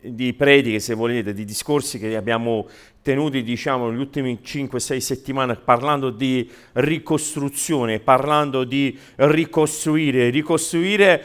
di prediche, se volete, di discorsi che abbiamo tenuti, diciamo, negli ultimi 5-6 settimane parlando di ricostruzione, parlando di ricostruire, ricostruire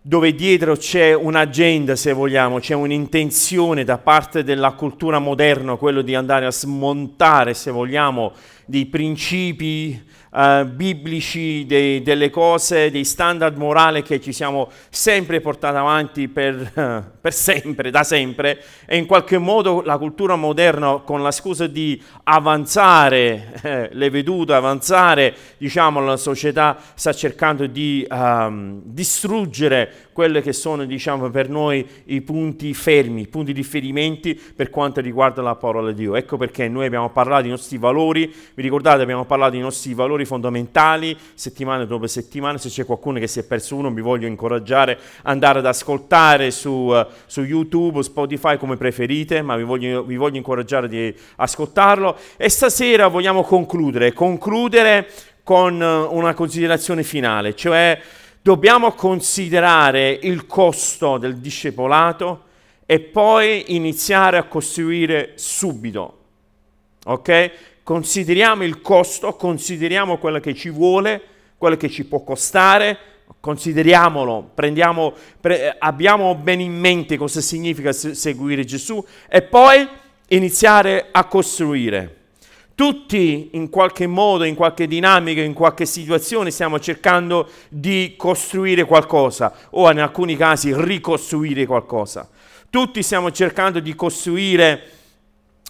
dove dietro c'è un'agenda, se vogliamo, c'è un'intenzione da parte della cultura moderna, quello di andare a smontare, se vogliamo, dei principi uh, biblici, dei, delle cose, dei standard morali che ci siamo sempre portati avanti per, per sempre, da sempre, e in qualche modo la cultura moderna, con la scusa di avanzare eh, le vedute, avanzare, diciamo, la società sta cercando di um, distruggere quelli che sono, diciamo, per noi i punti fermi, i punti di riferimenti per quanto riguarda la parola di Dio. Ecco perché noi abbiamo parlato dei nostri valori, vi ricordate, abbiamo parlato dei nostri valori fondamentali settimana dopo settimana. Se c'è qualcuno che si è perso uno, vi voglio incoraggiare ad andare ad ascoltare su, uh, su YouTube, Spotify come preferite, ma vi voglio, vi voglio incoraggiare di ascoltarlo. E stasera vogliamo concludere, concludere con uh, una considerazione finale, cioè dobbiamo considerare il costo del discepolato e poi iniziare a costruire subito. Ok? consideriamo il costo, consideriamo quello che ci vuole, quello che ci può costare, consideriamolo, pre, abbiamo bene in mente cosa significa seguire Gesù e poi iniziare a costruire. Tutti in qualche modo, in qualche dinamica, in qualche situazione stiamo cercando di costruire qualcosa o in alcuni casi ricostruire qualcosa. Tutti stiamo cercando di costruire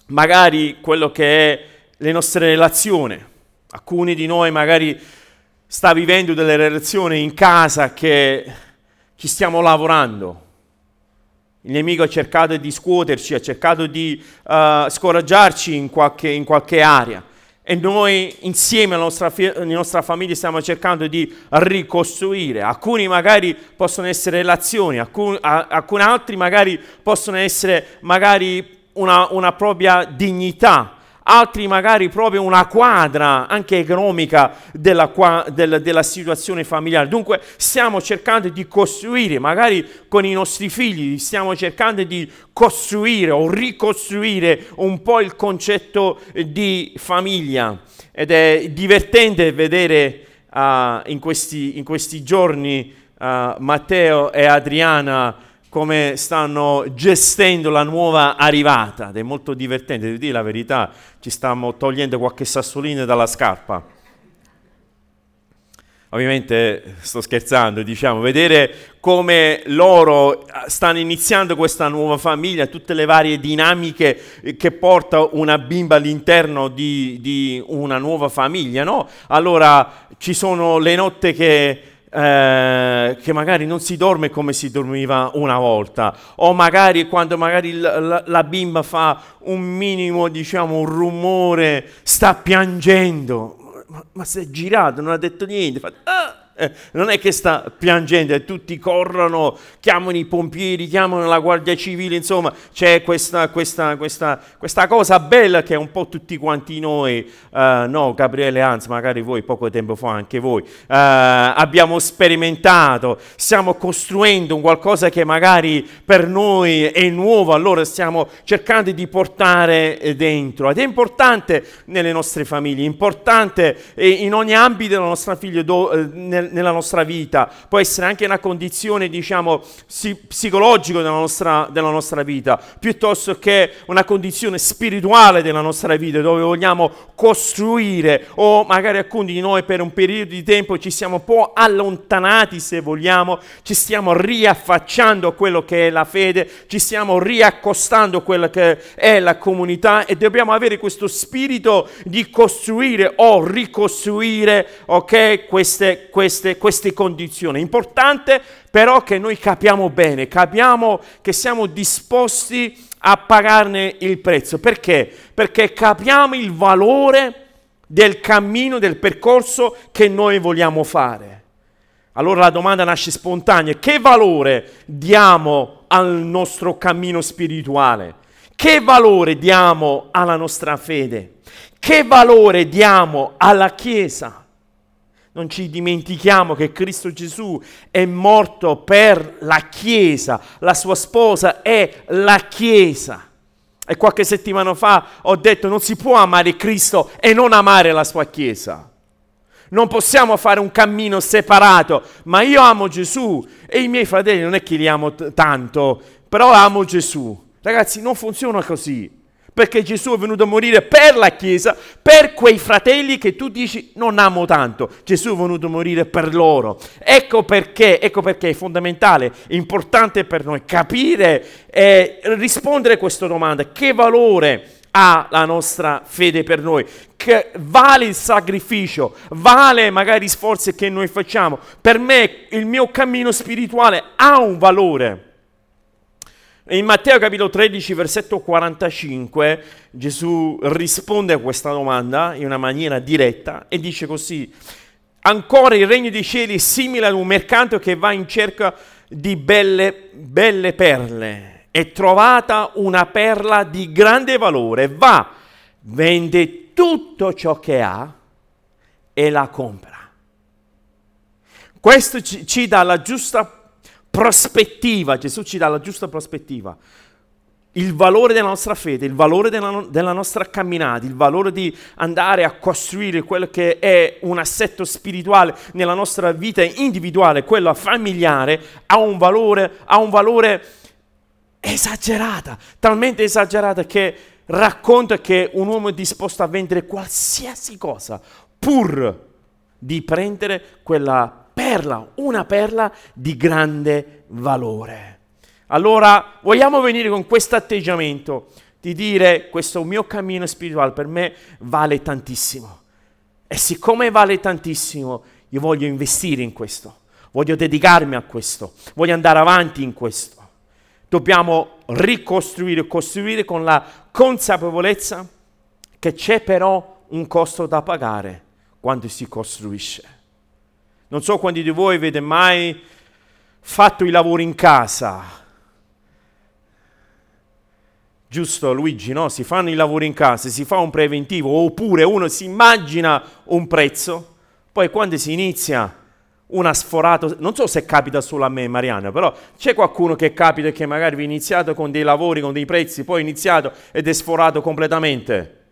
magari quello che è le nostre relazioni. Alcuni di noi magari sta vivendo delle relazioni in casa che ci stiamo lavorando. Il nemico ha cercato di scuoterci, ha cercato di uh, scoraggiarci in qualche, in qualche, area. E noi insieme alla nostra, alla nostra, famiglia stiamo cercando di ricostruire. Alcuni magari possono essere relazioni, alcuni, alcuni altri magari possono essere magari una, una propria dignità, altri magari proprio una quadra anche economica della, della, della, situazione familiare. Dunque stiamo cercando di costruire, magari con i nostri figli, stiamo cercando di costruire o ricostruire un po' il concetto di famiglia. Ed è divertente vedere uh, in, questi, in, questi, giorni uh, Matteo e Adriana come stanno gestendo la nuova arrivata ed è molto divertente, devo dire la verità, ci stiamo togliendo qualche sassolino dalla scarpa. Ovviamente sto scherzando, diciamo, vedere come loro stanno iniziando questa nuova famiglia, tutte le varie dinamiche che porta una bimba all'interno di, di una nuova famiglia, no? Allora ci sono le notte che eh, che magari non si dorme come si dormiva una volta, o magari quando magari la, la, la bimba fa un minimo, diciamo, un rumore, sta piangendo, ma, ma si è girato, non ha detto niente, fa, ah! Eh, non è che sta piangendo e tutti corrono, chiamano i pompieri, chiamano la guardia civile, insomma c'è questa, questa, questa, questa cosa bella che un po' tutti quanti noi, uh, no Gabriele anzi magari voi poco tempo fa anche voi, uh, abbiamo sperimentato, stiamo costruendo un qualcosa che magari per noi è nuovo, allora stiamo cercando di portare dentro. Ed è importante nelle nostre famiglie, importante in ogni ambito della nostra figlia, do, nel, nella nostra vita, può essere anche una condizione, diciamo, psicologica della nostra, della nostra vita, piuttosto che una condizione spirituale della nostra vita, dove vogliamo costruire, o magari alcuni di noi per un periodo di tempo ci siamo un po' allontanati, se vogliamo, ci stiamo riaffacciando a quello che è la fede, ci stiamo riaccostando a quello che è la comunità e dobbiamo avere questo spirito di costruire o ricostruire, ok, queste, queste queste, queste condizioni. È importante però che noi capiamo bene, capiamo che siamo disposti a pagarne il prezzo. Perché? Perché capiamo il valore del cammino, del percorso che noi vogliamo fare. Allora la domanda nasce spontanea, che valore diamo al nostro cammino spirituale? Che valore diamo alla nostra fede? Che valore diamo alla Chiesa? Non ci dimentichiamo che Cristo Gesù è morto per la Chiesa, la sua sposa è la Chiesa. E qualche settimana fa ho detto non si può amare Cristo e non amare la sua Chiesa. Non possiamo fare un cammino separato, ma io amo Gesù e i miei fratelli non è che li amo t- tanto, però amo Gesù. Ragazzi, non funziona così perché Gesù è venuto a morire per la Chiesa, per quei fratelli che tu dici non amo tanto. Gesù è venuto a morire per loro. Ecco perché, ecco perché è fondamentale, importante per noi capire e rispondere a questa domanda. Che valore ha la nostra fede per noi? Che vale il sacrificio, vale magari gli sforzi che noi facciamo. Per me il mio cammino spirituale ha un valore. In Matteo capitolo 13, versetto 45, Gesù risponde a questa domanda in una maniera diretta e dice così, ancora il regno dei cieli è simile ad un mercante che va in cerca di belle, belle perle. È trovata una perla di grande valore, va, vende tutto ciò che ha e la compra. Questo ci, ci dà la giusta prospettiva, Gesù ci dà la giusta prospettiva, il valore della nostra fede, il valore della, della, nostra camminata, il valore di andare a costruire quello che è un assetto spirituale nella nostra vita individuale, quello familiare, ha un valore, ha un valore esagerata, talmente esagerata che racconta che un uomo è disposto a vendere qualsiasi cosa pur di prendere quella perla, una perla di grande valore. Allora vogliamo venire con questo atteggiamento di dire questo mio cammino spirituale per me vale tantissimo. E siccome vale tantissimo, io voglio investire in questo, voglio dedicarmi a questo, voglio andare avanti in questo. Dobbiamo ricostruire, costruire con la consapevolezza che c'è però un costo da pagare quando si costruisce. Non so quanti di voi avete mai fatto i lavori in casa. Giusto Luigi, no? Si fanno i lavori in casa, si fa un preventivo, oppure uno si immagina un prezzo, poi quando si inizia una sforata, non so se capita solo a me Mariana, però c'è qualcuno che capita che magari vi iniziato con dei lavori, con dei prezzi, poi iniziato ed è sforato completamente.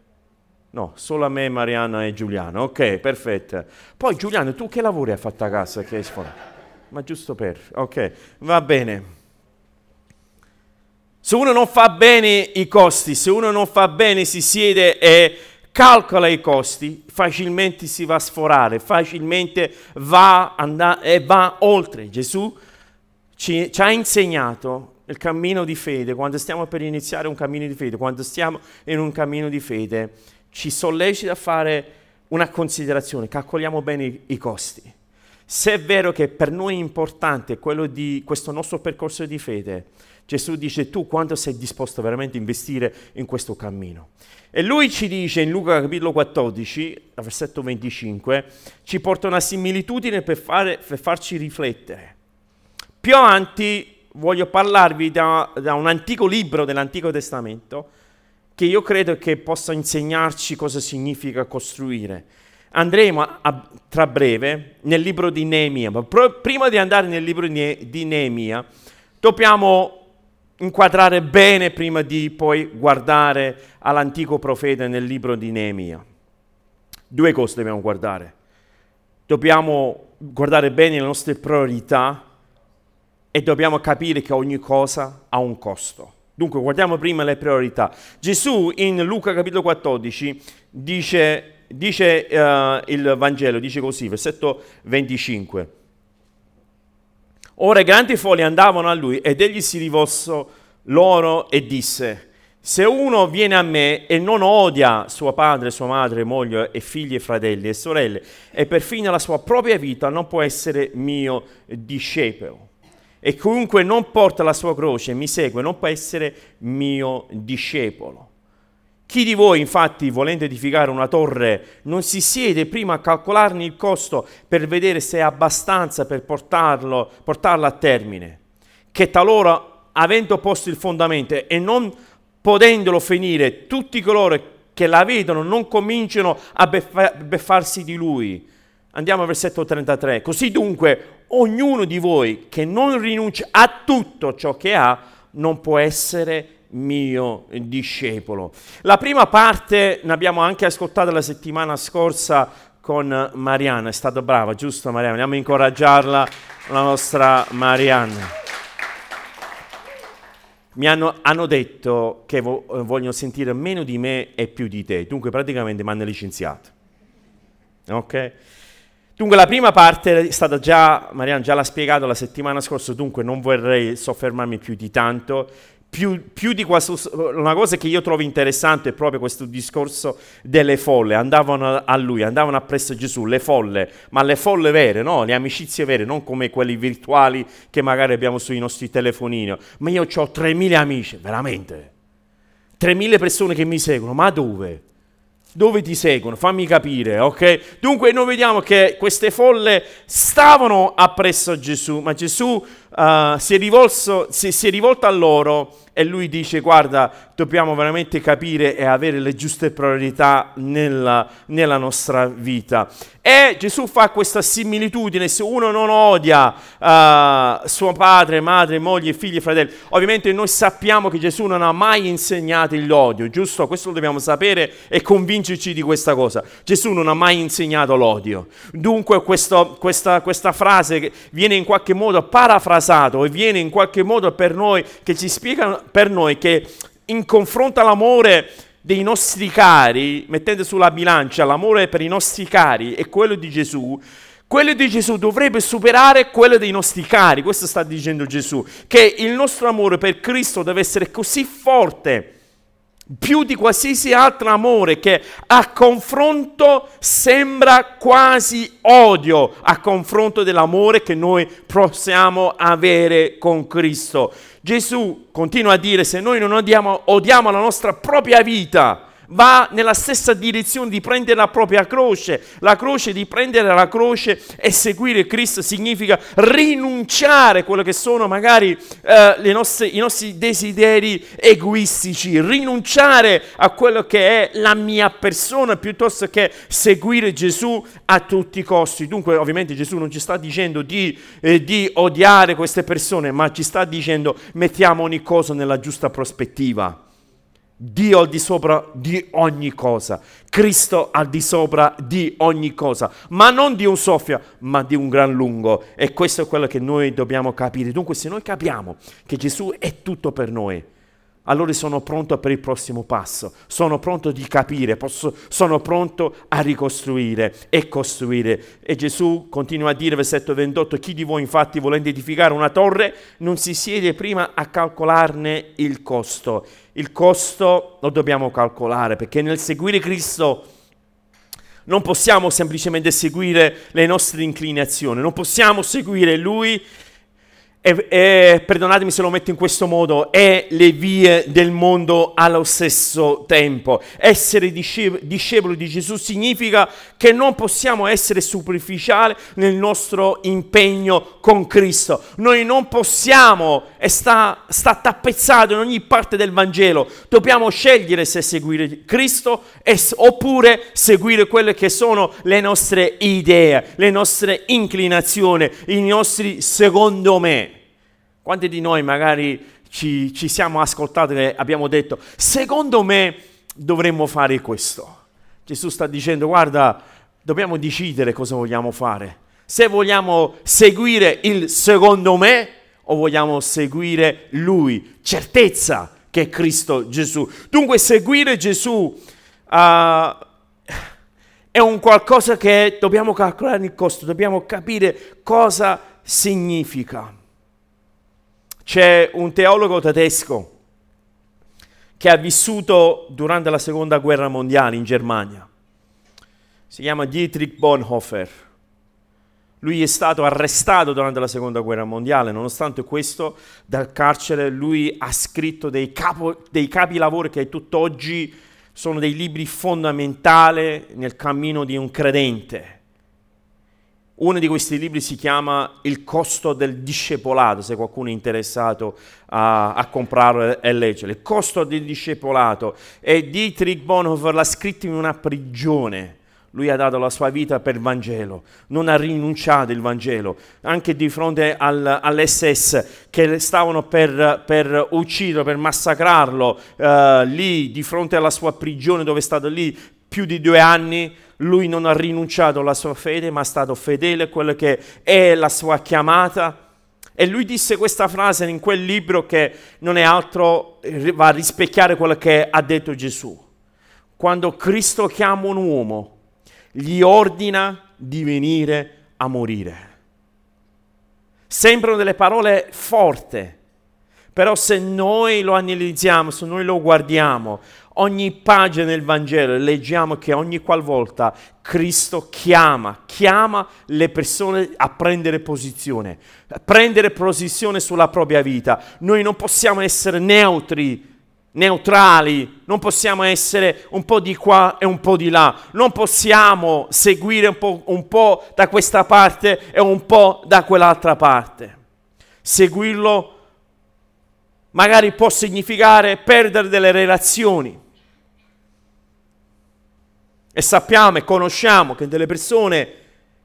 No, solo a me, Mariana e Giuliano. Ok, perfetto. Poi Giuliano, tu che lavori hai fatto a casa? Che hai? Ma giusto per... Ok, va bene. Se uno non fa bene i costi, se uno non fa bene, si siede e calcola i costi, facilmente si va a sforare, facilmente va, and- e va oltre. Gesù ci, ci ha insegnato il cammino di fede, quando stiamo per iniziare un cammino di fede, quando stiamo in un cammino di fede, ci sollecita a fare una considerazione, calcoliamo bene i, i costi. Se è vero che per noi è importante quello di questo nostro percorso di fede, Gesù dice tu quanto sei disposto veramente a investire in questo cammino. E lui ci dice in Luca capitolo 14, versetto 25, ci porta una similitudine per, fare, per farci riflettere. Più avanti voglio parlarvi da, da un antico libro dell'Antico Testamento che io credo che possa insegnarci cosa significa costruire. Andremo a, a, tra breve nel libro di Neemia, ma pro, prima di andare nel libro di, di Neemia dobbiamo inquadrare bene prima di poi guardare all'antico profeta nel libro di Neemia. Due cose dobbiamo guardare. Dobbiamo guardare bene le nostre priorità e dobbiamo capire che ogni cosa ha un costo. Dunque, guardiamo prima le priorità. Gesù in Luca capitolo 14 dice, dice uh, il Vangelo, dice così, versetto 25. Ora i grandi folli andavano a lui ed egli si rivolse loro e disse, se uno viene a me e non odia suo padre, sua madre, moglie e figli e fratelli e sorelle e perfino la sua propria vita, non può essere mio discepolo e chiunque non porta la sua croce e mi segue non può essere mio discepolo. Chi di voi, infatti, volendo edificare una torre, non si siede prima a calcolarne il costo per vedere se è abbastanza per portarlo, portarla a termine? Che talora, avendo posto il fondamento e non potendolo finire, tutti coloro che la vedono non cominciano a beffa- beffarsi di lui. Andiamo al versetto 33. Così dunque, ognuno di voi che non rinuncia a tutto ciò che ha, non può essere mio discepolo. La prima parte ne abbiamo anche ascoltata la settimana scorsa con Mariana, è stata brava, giusto Mariana? Andiamo a incoraggiarla, la nostra Mariana. Mi hanno, hanno detto che vo- vogliono sentire meno di me e più di te, dunque praticamente mi hanno licenziato. Ok? Dunque la prima parte è stata già, Mariana già l'ha spiegato la settimana scorsa, dunque non vorrei soffermarmi più di tanto più, più, di questo, una cosa che io trovo interessante è proprio questo discorso delle folle. Andavano a lui, andavano appresso Gesù, le folle, ma le folle vere, no? Le amicizie vere, non come quelle virtuali che magari abbiamo sui nostri telefonini. Ma io ho 3.000 amici, veramente. 3.000 persone che mi seguono, ma dove? Dove ti seguono? Fammi capire, ok? Dunque noi vediamo che queste folle stavano appresso Gesù, ma Gesù uh, si, è rivolso, si, si è rivolto a loro e lui dice guarda dobbiamo veramente capire e avere le giuste priorità nella, nella nostra vita. E Gesù fa questa similitudine, se uno non odia uh, suo padre, madre, moglie, figli fratelli, ovviamente noi sappiamo che Gesù non ha mai insegnato l'odio, giusto? Questo lo dobbiamo sapere e convincerci di questa cosa. Gesù non ha mai insegnato l'odio. Dunque questo, questa, questa frase viene in qualche modo parafrasato e viene in qualche modo per noi che ci spiega per noi che in confronto all'amore dei nostri cari, mettendo sulla bilancia l'amore per i nostri cari e quello di Gesù, quello di Gesù dovrebbe superare quello dei nostri cari, questo sta dicendo Gesù, che il nostro amore per Cristo deve essere così forte, più di qualsiasi altro amore, che a confronto sembra quasi odio, a confronto dell'amore che noi possiamo avere con Cristo. Gesù continua a dire se noi non odiamo, odiamo la nostra propria vita, va nella stessa direzione di prendere la propria croce. La croce, di prendere la croce e seguire Cristo significa rinunciare a quello che sono magari eh, nostre, i nostri desideri egoistici, rinunciare a quello che è la mia persona piuttosto che seguire Gesù a tutti i costi. Dunque ovviamente Gesù non ci sta dicendo di, eh, di odiare queste persone, ma ci sta dicendo mettiamo ogni cosa nella giusta prospettiva. Dio al di sopra di ogni cosa, Cristo al di sopra di ogni cosa, ma non di un soffio, ma di un gran lungo. E questo è quello che noi dobbiamo capire. Dunque, se noi capiamo che Gesù è tutto per noi, allora sono pronto per il prossimo passo, sono pronto di capire, posso, sono pronto a ricostruire e costruire. E Gesù continua a dire, versetto 28, chi di voi infatti volendo edificare una torre non si siede prima a calcolarne il costo. Il costo lo dobbiamo calcolare perché nel seguire Cristo non possiamo semplicemente seguire le nostre inclinazioni, non possiamo seguire Lui e, e, perdonatemi se lo metto in questo modo, è le vie del mondo allo stesso tempo. Essere discepoli di Gesù significa che non possiamo essere superficiali nel nostro impegno con Cristo. Noi non possiamo, e sta, sta tappezzato in ogni parte del Vangelo, dobbiamo scegliere se seguire Cristo e, oppure seguire quelle che sono le nostre idee, le nostre inclinazioni, i nostri secondo me. Quanti di noi magari ci, ci siamo ascoltati e abbiamo detto, secondo me dovremmo fare questo. Gesù sta dicendo, guarda, dobbiamo decidere cosa vogliamo fare. Se vogliamo seguire il secondo me o vogliamo seguire Lui, certezza che è Cristo Gesù. Dunque seguire Gesù uh, è un qualcosa che dobbiamo calcolare il costo, dobbiamo capire cosa significa. C'è un teologo tedesco che ha vissuto durante la seconda guerra mondiale in Germania. Si chiama Dietrich Bonhoeffer. Lui è stato arrestato durante la seconda guerra mondiale, nonostante questo dal carcere lui ha scritto dei, capo, dei capilavori che tutt'oggi sono dei libri fondamentali nel cammino di un credente. Uno di questi libri si chiama Il costo del discepolato, se qualcuno è interessato a, a comprarlo e leggere. Il costo del discepolato. E Dietrich Bonhoeffer l'ha scritto in una prigione lui ha dato la sua vita per il Vangelo, non ha rinunciato il Vangelo, anche di fronte al, all'SS che stavano per, per ucciderlo, per massacrarlo, eh, lì di fronte alla sua prigione dove è stato lì più di due anni, lui non ha rinunciato alla sua fede, ma è stato fedele a quello che è la sua chiamata. E lui disse questa frase in quel libro che non è altro, va a rispecchiare quello che ha detto Gesù. Quando Cristo chiama un uomo, gli ordina di venire a morire. Sembrano delle parole forti, però se noi lo analizziamo, se noi lo guardiamo, ogni pagina del Vangelo leggiamo che ogni qualvolta Cristo chiama, chiama le persone a prendere posizione, a prendere posizione sulla propria vita. Noi non possiamo essere neutri neutrali, non possiamo essere un po' di qua e un po' di là, non possiamo seguire un po', un po', da questa parte e un po' da quell'altra parte. Seguirlo magari può significare perdere delle relazioni. E sappiamo e conosciamo che delle persone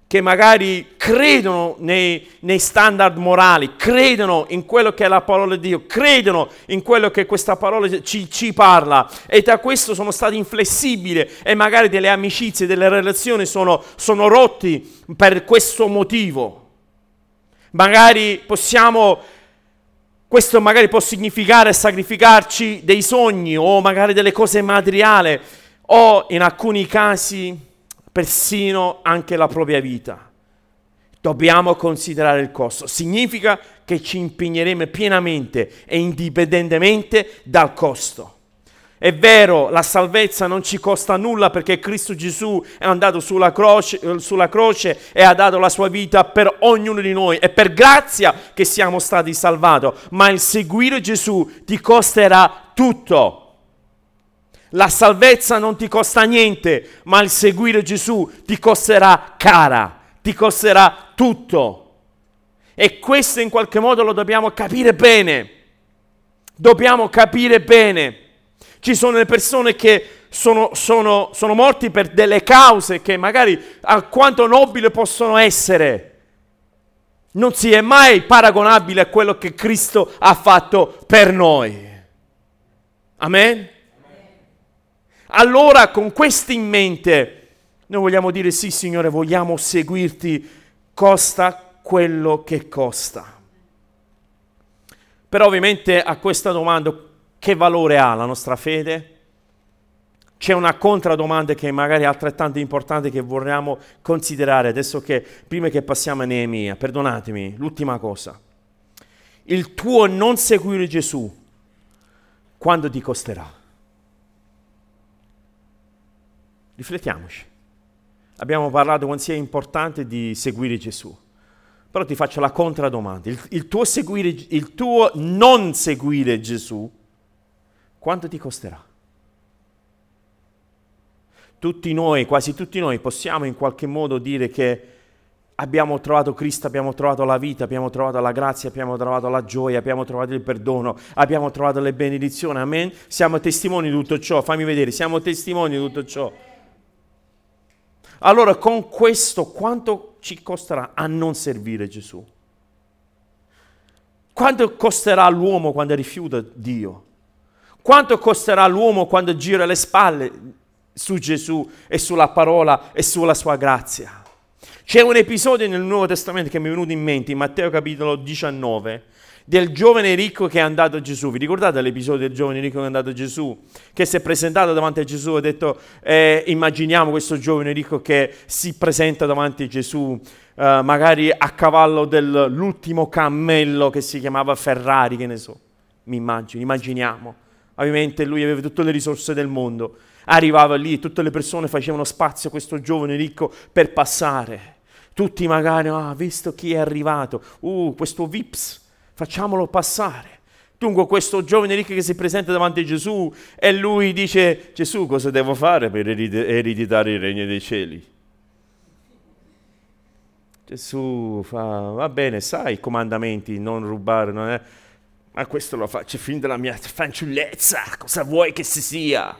che magari credono nei, nei, standard morali, credono in quello che è la parola di Dio, credono in quello che questa parola ci, ci parla e da questo sono stati inflessibili e magari delle amicizie, delle relazioni sono, sono rotti per questo motivo. Magari possiamo questo magari può significare sacrificarci dei sogni o magari delle cose materiali o in alcuni casi persino anche la propria vita. Dobbiamo considerare il costo. Significa che ci impegneremo pienamente e indipendentemente dal costo. È vero, la salvezza non ci costa nulla perché Cristo Gesù è andato sulla croce, sulla croce, e ha dato la sua vita per ognuno di noi. È per grazia che siamo stati salvati, ma il seguire Gesù ti costerà tutto. La salvezza non ti costa niente, ma il seguire Gesù ti costerà cara, ti costerà tutto. E questo in qualche modo lo dobbiamo capire bene. Dobbiamo capire bene. Ci sono le persone che sono, sono, sono morti per delle cause che magari alquanto nobili possono essere. Non si è mai paragonabile a quello che Cristo ha fatto per noi. Amen? Allora con questo in mente noi vogliamo dire sì Signore, vogliamo seguirti, costa quello che costa. Però ovviamente a questa domanda che valore ha la nostra fede? C'è una contradomanda che magari è altrettanto importante che vorremmo considerare adesso che prima che passiamo a Neemia, perdonatemi, l'ultima cosa. Il tuo non seguire Gesù, quando ti costerà? Riflettiamoci. Abbiamo parlato quanto sia importante di seguire Gesù. Però ti faccio la contradomanda. Il, il, tuo seguire, il tuo non seguire Gesù, quanto ti costerà? Tutti noi, quasi tutti noi, possiamo in qualche modo dire che abbiamo trovato Cristo, abbiamo trovato la vita, abbiamo trovato la grazia, abbiamo trovato la gioia, abbiamo trovato il perdono, abbiamo trovato le benedizioni. Amen? Siamo testimoni di tutto ciò. Fammi vedere, siamo testimoni di tutto ciò. Allora con questo quanto ci costerà a non servire Gesù? Quanto costerà l'uomo quando rifiuta Dio? Quanto costerà l'uomo quando gira le spalle su Gesù e sulla parola e sulla sua grazia? C'è un episodio nel Nuovo Testamento che mi è venuto in mente, in Matteo capitolo 19, del giovane ricco che è andato a Gesù. Vi ricordate l'episodio del giovane ricco che è andato a Gesù? Che si è presentato davanti a Gesù e ha detto, eh, immaginiamo questo giovane ricco che si presenta davanti a Gesù, eh, magari a cavallo dell'ultimo cammello che si chiamava Ferrari, che ne so, mi immagino, immaginiamo. Ovviamente lui aveva tutte le risorse del mondo, arrivava lì tutte le persone facevano spazio a questo giovane ricco per passare. Tutti magari, ah, visto chi è arrivato, uh, questo Vips, facciamolo passare. Dunque questo giovane ricco che si presenta davanti a Gesù e lui dice, Gesù cosa devo fare per ereditare il regno dei cieli? Gesù fa, va bene, sai i comandamenti, non rubare, non è... ma questo lo faccio fin dalla mia fanciullezza, cosa vuoi che si sia?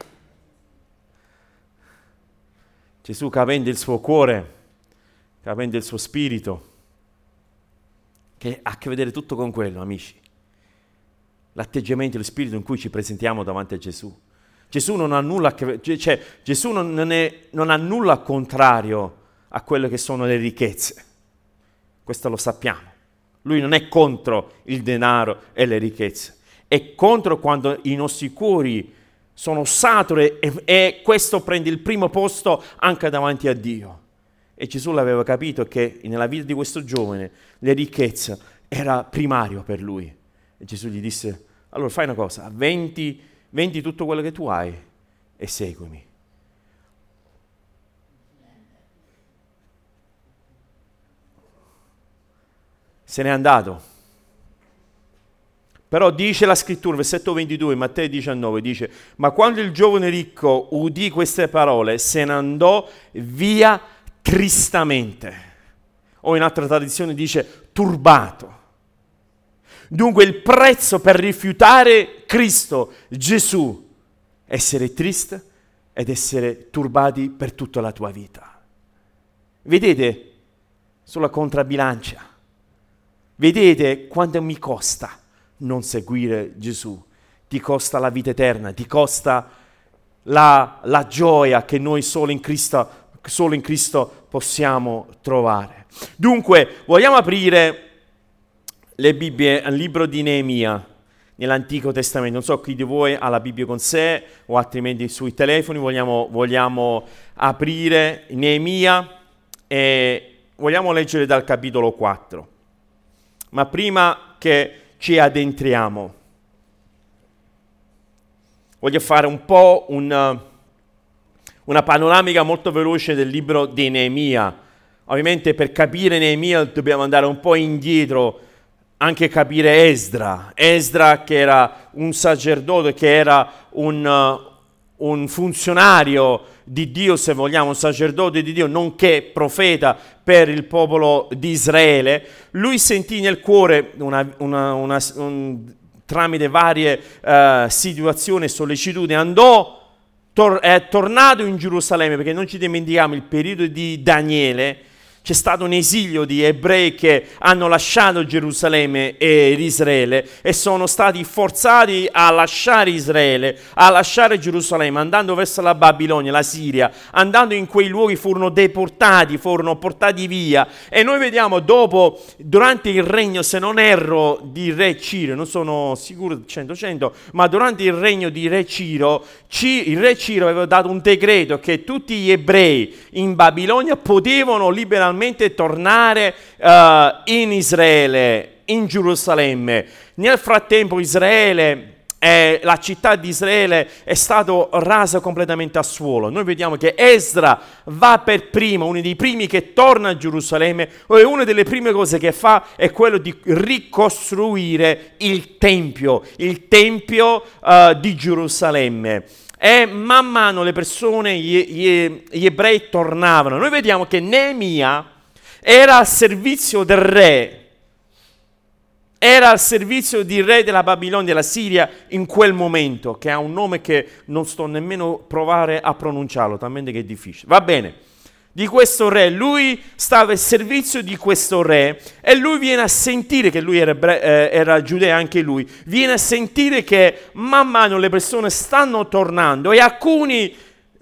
Gesù capendo il suo cuore, capendo il suo spirito, che ha a che vedere tutto con quello, amici l'atteggiamento lo spirito in cui ci presentiamo davanti a Gesù. Gesù non ha nulla a che vedere, cioè Gesù non, non, è, non ha nulla contrario a quelle che sono le ricchezze. Questo lo sappiamo. Lui non è contro il denaro e le ricchezze, è contro quando i nostri cuori sono saturi e, e questo prende il primo posto anche davanti a Dio. E Gesù l'aveva capito che nella vita di questo giovane le ricchezze era primario per lui. E Gesù gli disse, allora fai una cosa, vendi, vendi tutto quello che tu hai e seguimi. Se n'è andato. Però dice la scrittura, versetto 22, Matteo 19, dice, ma quando il giovane ricco udì queste parole, se ne andò via tristamente. O in altra tradizione dice turbato. Dunque il prezzo per rifiutare Cristo, Gesù, essere triste ed essere turbati per tutta la tua vita. Vedete sulla contrabilancia, vedete quanto mi costa non seguire Gesù, ti costa la vita eterna, ti costa la, la gioia che noi solo in, Cristo, solo in Cristo possiamo trovare. Dunque, vogliamo aprire le Bibbie al libro di Neemia nell'Antico Testamento. Non so chi di voi ha la Bibbia con sé o altrimenti sui telefoni. Vogliamo, vogliamo aprire Neemia e vogliamo leggere dal capitolo 4. Ma prima che ci addentriamo, voglio fare un po' una, una panoramica molto veloce del libro di Neemia. Ovviamente per capire Neemia dobbiamo andare un po' indietro anche capire Esdra, Esdra che era un sacerdote, che era un, uh, un funzionario di Dio, se vogliamo, un sacerdote di Dio, nonché profeta per il popolo di Israele, lui sentì nel cuore, una, una, una, un, tramite varie uh, situazioni e sollecitudini, andò, tor- è tornato in Gerusalemme, perché non ci dimentichiamo il periodo di Daniele, c'è stato un esilio di ebrei che hanno lasciato Gerusalemme e Israele e sono stati forzati a lasciare Israele, a lasciare Gerusalemme, andando verso la Babilonia, la Siria, andando in quei luoghi furono deportati, furono portati via. E noi vediamo dopo, durante il regno, se non erro, di re Ciro, non sono sicuro 100-100, ma durante il regno di re Ciro, il re Ciro aveva dato un decreto che tutti gli ebrei in Babilonia potevano liberamente finalmente tornare uh, in Israele, in Gerusalemme. Nel frattempo Israele eh, la città di Israele è stata rasa completamente a suolo. Noi vediamo che Esdra va per primo, uno dei primi che torna a Gerusalemme, e una delle prime cose che fa è quello di ricostruire il Tempio, il Tempio uh, di Gerusalemme. E man mano le persone, gli, gli, gli ebrei tornavano. Noi vediamo che Neemia era al servizio del re, era al servizio del re della Babilonia, della Siria in quel momento, che ha un nome che non sto nemmeno provare a pronunciarlo, talmente che è difficile. Va bene, di questo re, lui stava al servizio di questo re e lui viene a sentire che lui era, eh, era giudeo anche lui, viene a sentire che man mano le persone stanno tornando e alcuni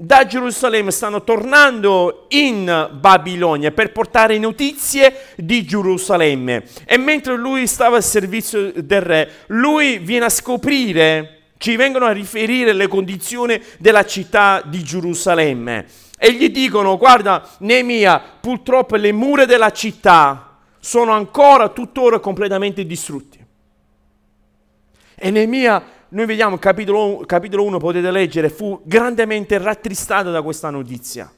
da Gerusalemme stanno tornando in Babilonia per portare notizie di Gerusalemme. E mentre lui stava al servizio del re, lui viene a scoprire, ci vengono a riferire le condizioni della città di Gerusalemme. E gli dicono, guarda, Nemia, purtroppo le mura della città sono ancora tuttora completamente distrutte. E Nemia noi vediamo capitolo, capitolo 1, potete leggere, fu grandemente rattristato da questa notizia.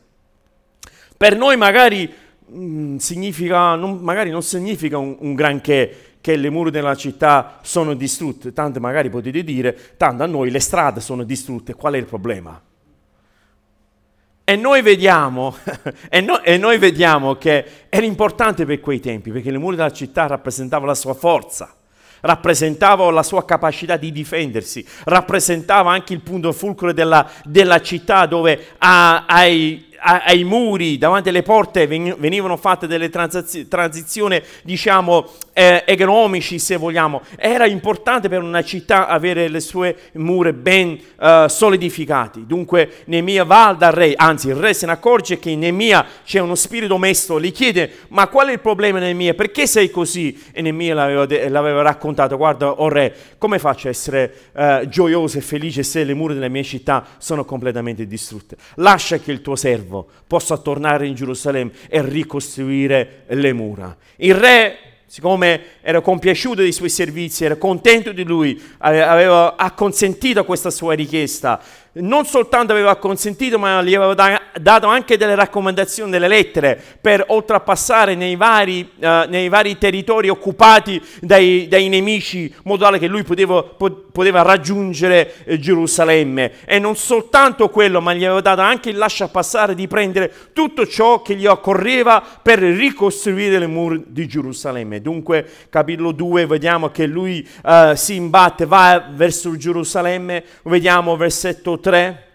Per noi magari, mh, mm, significa, non, magari non significa un, un, granché che le mura della città sono distrutte, tanto magari potete dire, tanto a noi le strade sono distrutte, qual è il problema? E noi vediamo, e, no, e noi vediamo che era importante per quei tempi, perché le mura della città rappresentavano la sua forza rappresentava la sua capacità di difendersi, rappresentava anche il punto fulcro della, della città dove ai, ai muri, davanti alle porte venivano fatte delle transizioni, diciamo, eh, economici, se vogliamo. Era importante per una città avere le sue mura ben eh, solidificate. Dunque Nemia va dal re, anzi il re se ne accorge che in Nemia c'è uno spirito mesto, gli chiede, ma qual è il problema Nemia? Perché sei così? E Nemia l'aveva, de- l'aveva raccontato, guarda, oh re, come faccio a essere eh, gioioso e felice se le mura della mia città sono completamente distrutte? Lascia che il tuo servo servo possa tornare in Gerusalemme e ricostruire le mura. Il re, siccome era compiaciuto dei suoi servizi, era contento di lui, aveva acconsentito a questa sua richiesta, non soltanto aveva consentito, ma gli aveva da, dato anche delle raccomandazioni, delle lettere per oltrepassare nei vari, uh, nei vari territori occupati dai, dai, nemici, in modo tale che lui poteva, poteva raggiungere eh, Gerusalemme. E non soltanto quello, ma gli aveva dato anche il lascia passare di prendere tutto ciò che gli occorreva per ricostruire le mura di Gerusalemme. Dunque, capitolo 2, vediamo che lui uh, si imbatte, va verso Gerusalemme, vediamo versetto 3.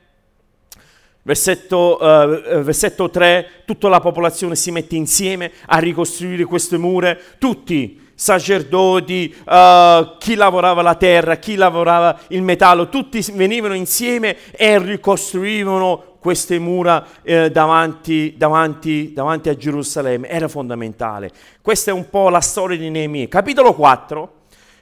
Versetto, uh, versetto 3, tutta la popolazione si mette insieme a ricostruire queste mura, tutti, sacerdoti, uh, chi lavorava la terra, chi lavorava il metallo, tutti venivano insieme e ricostruivano queste mura eh, davanti, davanti, davanti a Gerusalemme. Era fondamentale. Questa è un po' la storia di Neemia. Capitolo 4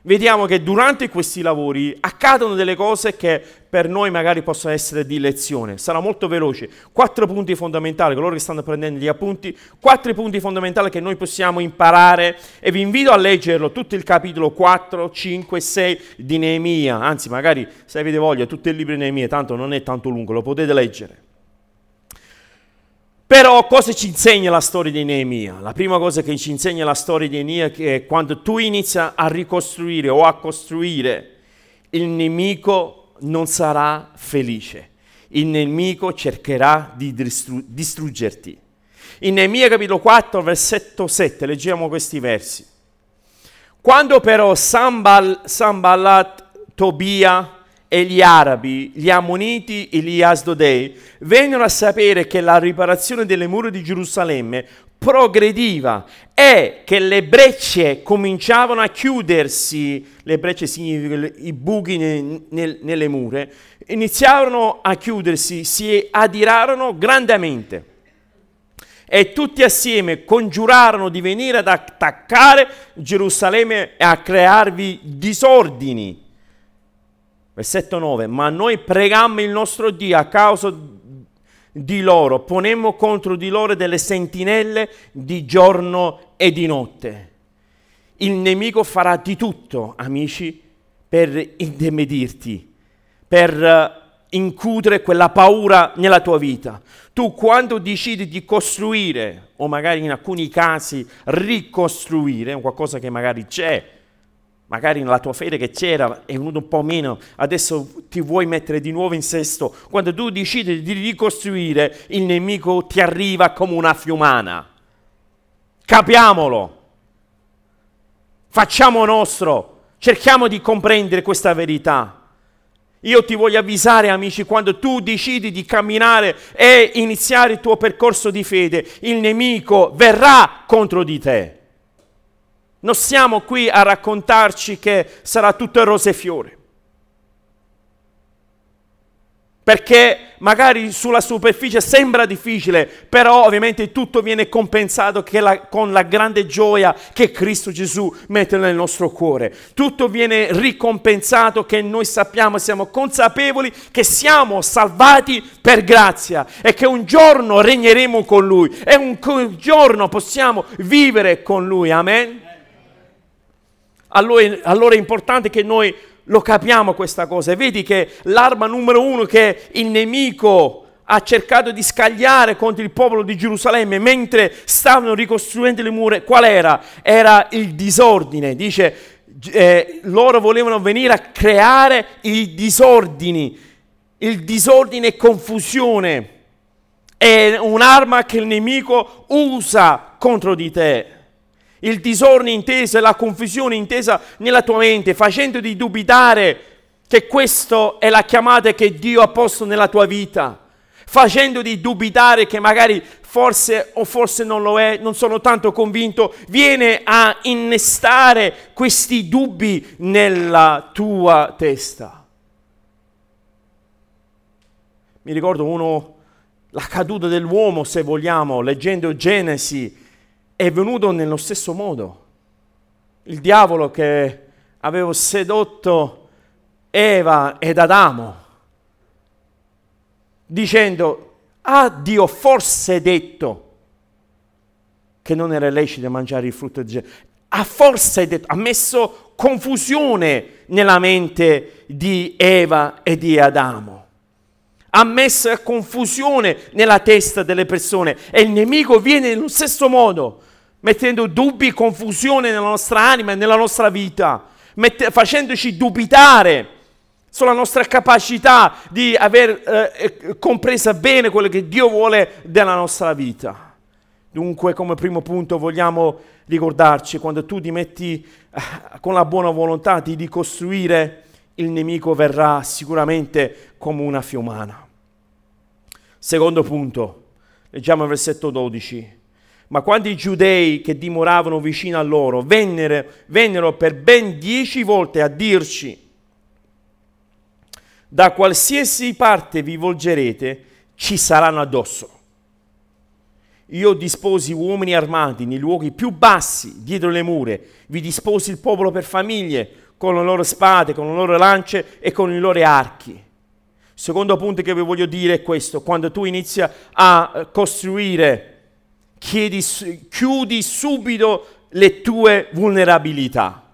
vediamo che durante questi lavori accadono delle cose che per noi magari possono essere di lezione. Sarà molto veloce. Quattro punti fondamentali, coloro che stanno prendendo gli appunti, quattro punti fondamentali che noi possiamo imparare e vi invito a leggerlo tutto il capitolo 4, 5, 6 di Neemia. Anzi, magari se avete voglia, tutto il libro di Neemia, tanto non è tanto lungo, lo potete leggere. Però cosa ci insegna la storia di Neemia? La prima cosa che ci insegna la storia di Neemia è che quando tu inizi a ricostruire o a costruire, il nemico non sarà felice. Il nemico cercherà di distru- distruggerti. In Neemia capitolo 4, versetto 7, leggiamo questi versi. Quando però Sambal, Sambalat, Tobia, e gli arabi, gli ammoniti e gli asdodei vennero a sapere che la riparazione delle mura di Gerusalemme progrediva e che le brecce cominciavano a chiudersi, le brecce significano i buchi ne, ne, nelle mura, iniziarono a chiudersi, si adirarono grandemente e tutti assieme congiurarono di venire ad attaccare Gerusalemme e a crearvi disordini Versetto 9, ma noi pregammo il nostro Dio a causa di loro, ponemmo contro di loro delle sentinelle di giorno e di notte. Il nemico farà di tutto, amici, per indemedirti, per uh, incudere quella paura nella tua vita. Tu quando decidi di costruire, o magari in alcuni casi ricostruire, qualcosa che magari c'è, magari nella tua fede che c'era è venuto un po' meno, adesso ti vuoi mettere di nuovo in sesto. Quando tu decidi di ricostruire, il nemico ti arriva come una fiumana. Capiamolo. Facciamo nostro. Cerchiamo di comprendere questa verità. Io ti voglio avvisare, amici, quando tu decidi di camminare e iniziare il tuo percorso di fede, il nemico verrà contro di te. Non siamo qui a raccontarci che sarà tutto rose e fiori. Perché magari sulla superficie sembra difficile, però ovviamente tutto viene compensato la, con la grande gioia che Cristo Gesù mette nel nostro cuore. Tutto viene ricompensato che noi sappiamo, siamo consapevoli che siamo salvati per grazia e che un giorno regneremo con Lui e un giorno possiamo vivere con Lui. Amen allora, allora è importante che noi lo capiamo questa cosa. E vedi che l'arma numero uno che il nemico ha cercato di scagliare contro il popolo di Gerusalemme mentre stavano ricostruendo le mura, qual era? Era il disordine. Dice, eh, loro volevano venire a creare i disordini. Il disordine e confusione è un'arma che il nemico usa contro di te. Il disordine inteso e la confusione intesa nella tua mente, facendoti dubitare che questa è la chiamata che Dio ha posto nella tua vita facendoti dubitare che magari forse o forse non lo è, non sono tanto convinto, viene a innestare questi dubbi nella tua testa. Mi ricordo uno, la caduta dell'uomo, se vogliamo, leggendo Genesi, è venuto nello stesso modo. Il diavolo che aveva sedotto Eva ed Adamo dicendo, ah Dio forse detto che non era lecito mangiare il frutto del genere. Ha forse detto, ha messo confusione nella mente di Eva e di Adamo. Ha messo confusione nella testa delle persone e il nemico viene nello stesso modo, mettendo dubbi, confusione nella nostra anima e nella nostra vita, mette, facendoci dubitare sulla nostra capacità di aver eh, eh, compresa bene quello che Dio vuole della nostra vita. Dunque, come primo punto, vogliamo ricordarci, quando tu ti metti eh, con la buona volontà di ricostruire, il nemico verrà sicuramente come una fiumana. Secondo punto, leggiamo il versetto 12. Ma quando i giudei che dimoravano vicino a loro vennero, vennero per ben dieci volte a dirci, da qualsiasi parte vi volgerete, ci saranno addosso. Io disposi uomini armati nei luoghi più bassi, dietro le mura, vi disposi il popolo per famiglie, con le loro spade, con le loro lance e con i loro archi. Secondo punto che vi voglio dire è questo, quando tu inizi a costruire, chiedi, chiudi subito le tue vulnerabilità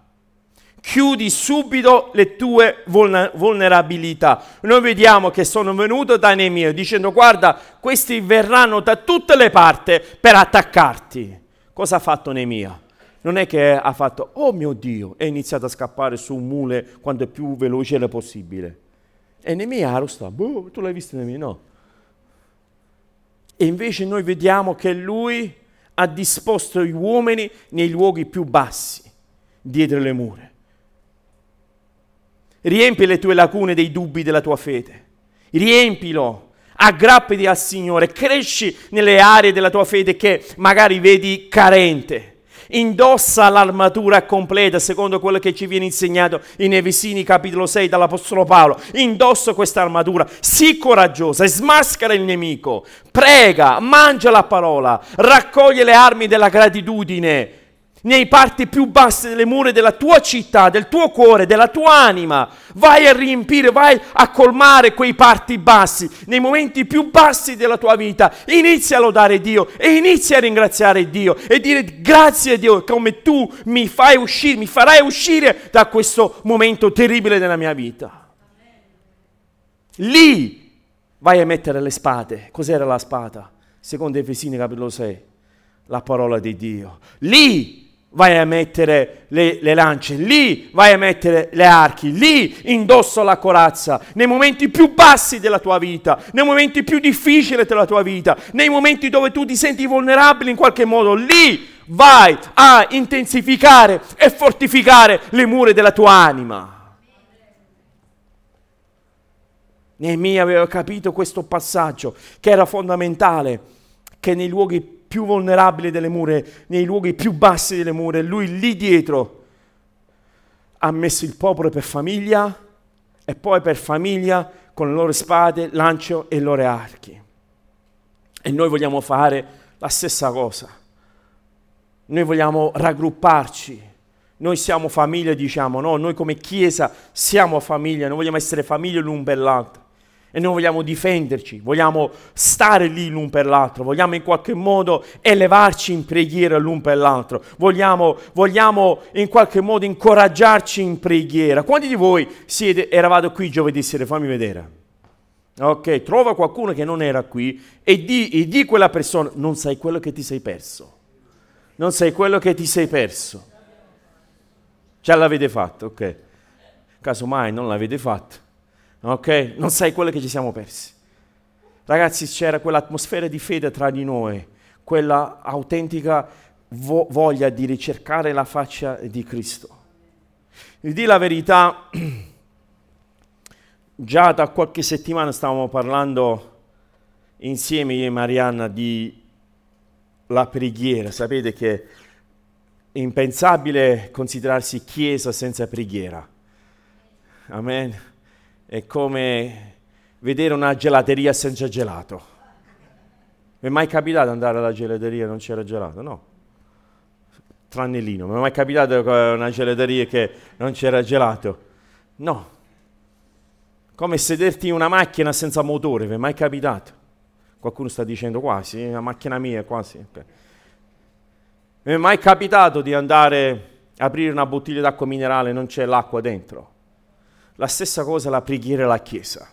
chiudi subito le tue vulnerabilità. Noi vediamo che sono venuto da Nemia dicendo guarda, questi verranno da tutte le parti per attaccarti. Cosa ha fatto Nemia? Non è che ha fatto, oh mio Dio, è iniziato a scappare su un mule quanto più veloce possibile. E Nemia arrosta, boh, tu l'hai visto Nemia? No. E invece noi vediamo che lui ha disposto gli uomini nei luoghi più bassi, dietro le mura. Riempi le tue lacune dei dubbi della tua fede. Riempilo. Aggrappiti al Signore. Cresci nelle aree della tua fede che magari vedi carente. Indossa l'armatura completa secondo quello che ci viene insegnato in Efesini capitolo 6 dall'Apostolo Paolo. Indossa questa armatura, sii coraggiosa, smaschera il nemico, prega, mangia la parola, raccoglie le armi della gratitudine nei parti più basse delle mura della tua città, del tuo cuore, della tua anima. Vai a riempire, vai a colmare quei parti bassi, nei momenti più bassi della tua vita. Inizia a lodare Dio e inizia a ringraziare Dio e dire grazie a Dio come tu mi fai uscire, mi farai uscire da questo momento terribile della mia vita. Lì vai a mettere le spade. Cos'era la spada? Secondo Efesini capitolo 6, la parola di Dio. Lì vai a mettere le, le, lance, lì vai a mettere le archi, lì indosso la corazza, nei momenti più bassi della tua vita, nei momenti più difficili della tua vita, nei momenti dove tu ti senti vulnerabile in qualche modo, lì vai a intensificare e fortificare le mura della tua anima. Nehemia aveva capito questo passaggio che era fondamentale, che nei luoghi più vulnerabili delle mura, nei luoghi più bassi delle mura, lui lì dietro ha messo il popolo per famiglia e poi per famiglia con le loro spade, lancio e i loro archi. E noi vogliamo fare la stessa cosa. Noi vogliamo raggrupparci. Noi siamo famiglia, diciamo, no? Noi come Chiesa siamo famiglia, noi vogliamo essere famiglia l'un per l'altro e noi vogliamo difenderci, vogliamo stare lì l'un per l'altro, vogliamo in qualche modo elevarci in preghiera l'un per l'altro, vogliamo, vogliamo in qualche modo incoraggiarci in preghiera. Quanti di voi siete, eravate qui giovedì sera? Fammi vedere. Ok, trova qualcuno che non era qui e di, e di quella persona, non sai quello che ti sei perso. Non sai quello che ti sei perso. Ce l'avete fatto, ok. Casomai non l'avete fatto, ok? Non sai quello che ci siamo persi. Ragazzi, c'era quell'atmosfera di fede tra di noi, quella autentica vo- voglia di ricercare la faccia di Cristo. Vi dico la verità, già da qualche settimana stavamo parlando insieme io e Marianna di la preghiera. Sapete che è impensabile considerarsi chiesa senza preghiera. Amen. È come vedere una gelateria senza gelato. Mi è mai capitato andare alla gelateria e non c'era gelato? No. Tranne Lino. Mi è mai capitato una gelateria che non c'era gelato? No come sederti in una macchina senza motore, vi è mai capitato? Qualcuno sta dicendo quasi, la macchina mia quasi. Mi è mai capitato di andare a aprire una bottiglia d'acqua minerale e non c'è l'acqua dentro? La stessa cosa la preghiera e la Chiesa.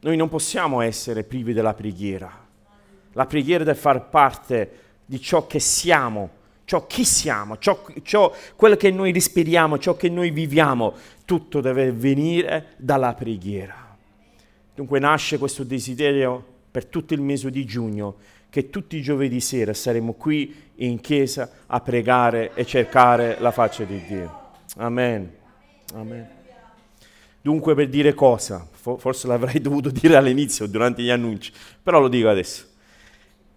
Noi non possiamo essere privi della preghiera. La preghiera deve far parte di ciò che siamo ciò chi siamo, ciò, ciò, quello che noi respiriamo, ciò che noi viviamo, tutto deve venire dalla preghiera. Dunque nasce questo desiderio per tutto il mese di giugno che tutti i giovedì sera saremo qui in chiesa a pregare e cercare la faccia di Dio. Amen. Amen. Dunque per dire cosa? Forse l'avrei dovuto dire all'inizio, durante gli annunci, però lo dico adesso.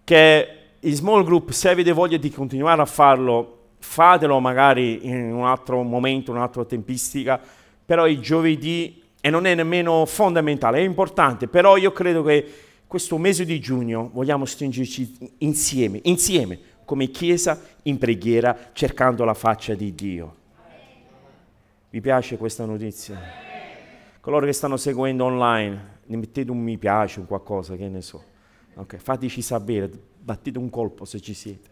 Che in small group, se avete voglia di continuare a farlo, fatelo magari in un altro momento, un'altra tempistica, però il giovedì, e non è nemmeno fondamentale, è importante, però io credo che questo mese di giugno vogliamo stringerci insieme, insieme, come Chiesa, in preghiera, cercando la faccia di Dio. Vi piace questa notizia? Coloro che stanno seguendo online, ne mettete un mi piace, un qualcosa, che ne so. Okay, fateci sapere, battete un colpo se ci siete.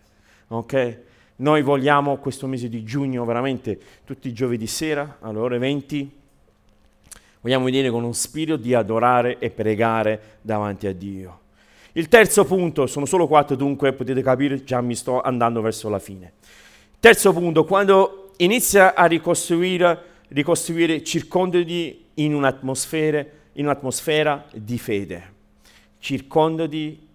Ok? Noi vogliamo questo mese di giugno, veramente tutti i giovedì sera alle ore 20, vogliamo venire con uno spirito di adorare e pregare davanti a Dio. Il terzo punto, sono solo quattro, dunque potete capire, già mi sto andando verso la fine. Terzo punto, quando inizia a ricostruire, ricostruire circondati in un'atmosfera, in un'atmosfera di fede. Circondati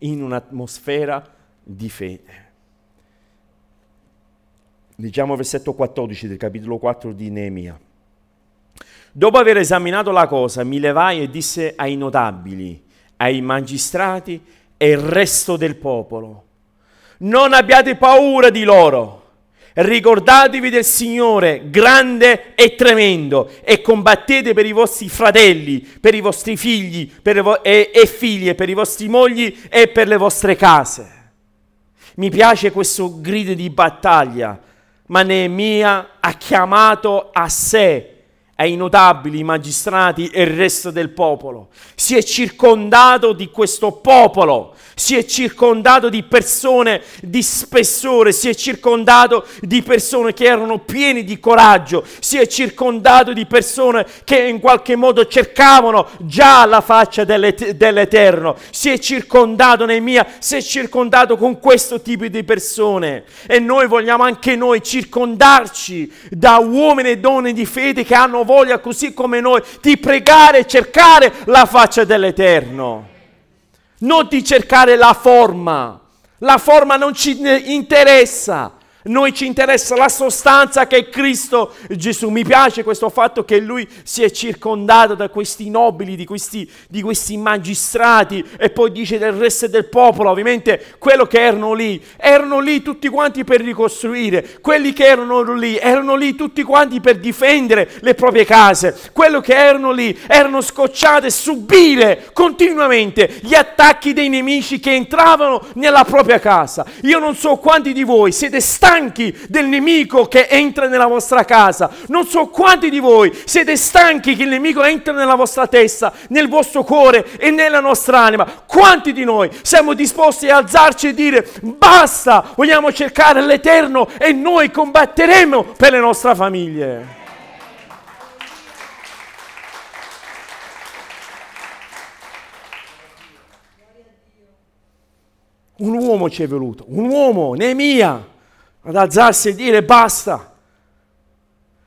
in un'atmosfera di fede. Leggiamo versetto 14 del capitolo 4 di Neemia. Dopo aver esaminato la cosa, mi levai e disse ai notabili, ai magistrati e il resto del popolo, non abbiate paura di loro ricordatevi del Signore grande e tremendo e combattete per i vostri fratelli, per i vostri figli vo- e, e figlie, per i vostri mogli e per le vostre case. Mi piace questo grido di battaglia, ma Neemia ha chiamato a sé ai notabili, i magistrati e il resto del popolo. Si è circondato di questo popolo. Si è circondato di persone di spessore, si è circondato di persone che erano pieni di coraggio, si è circondato di persone che in qualche modo cercavano già la faccia dell'Eterno, si è circondato nei mia, si è circondato con questo tipo di persone. E noi vogliamo anche noi circondarci da uomini e donne di fede che hanno voglia così come noi di pregare e cercare la faccia dell'Eterno non di cercare la forma. La forma non ci interessa. Noi ci interessa la sostanza che è Cristo Gesù. Mi piace questo fatto che lui si è circondato da questi nobili, di questi, di questi magistrati e poi dice del resto del popolo, ovviamente quello che erano lì, erano lì tutti quanti per ricostruire, quelli che erano lì, erano lì tutti quanti per difendere le proprie case, quello che erano lì, erano scocciati a subire continuamente gli attacchi dei nemici che entravano nella propria casa. Io non so quanti di voi siete stanchi stanchi del nemico che entra nella vostra casa. Non so quanti di voi siete stanchi che il nemico entra nella vostra testa, nel vostro cuore e nella nostra anima. Quanti di noi siamo disposti a alzarci e dire basta, vogliamo cercare l'Eterno e noi combatteremo per le nostre famiglie. Un uomo ci è voluto, un uomo, Nemia ad alzarsi e dire basta.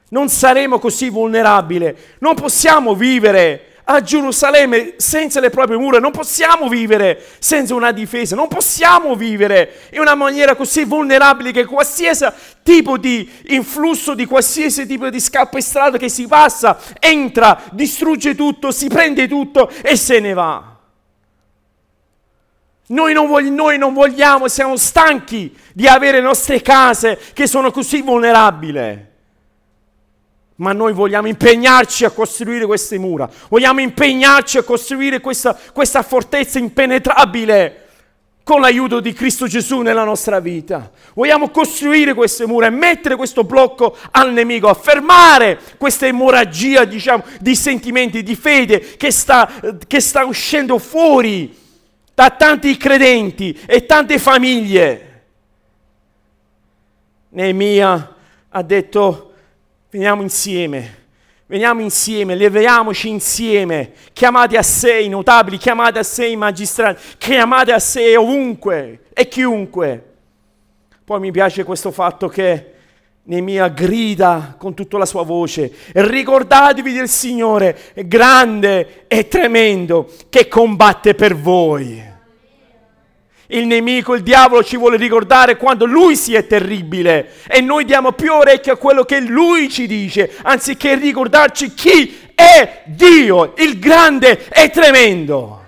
Non saremo così vulnerabili, non possiamo vivere a Gerusalemme senza le proprie mura, non possiamo vivere senza una difesa, non possiamo vivere in una maniera così vulnerabile che qualsiasi tipo di influsso, di qualsiasi tipo di scappestrato che si passa, entra, distrugge tutto, si prende tutto e se ne va. Noi non, vogliamo, noi non vogliamo, siamo stanchi di avere le nostre case che sono così vulnerabili ma noi vogliamo impegnarci a costruire queste mura, vogliamo impegnarci a costruire questa, questa fortezza impenetrabile con l'aiuto di Cristo Gesù nella nostra vita. Vogliamo costruire queste mura e mettere questo blocco al nemico, a fermare questa emorragia, diciamo, di sentimenti, di fede che sta, che sta uscendo fuori da tanti credenti e tante famiglie. Neemia ha detto Veniamo insieme, veniamo insieme, leviamoci insieme, chiamate a sé i notabili, chiamate a sé i magistrati, chiamate a sé ovunque e chiunque. Poi mi piace questo fatto che Nemia grida con tutta la sua voce, ricordatevi del Signore grande e tremendo che combatte per voi. Il nemico, il diavolo ci vuole ricordare quando lui si è terribile. E noi diamo più orecchio a quello che lui ci dice, anziché ricordarci chi è Dio, il grande e tremendo.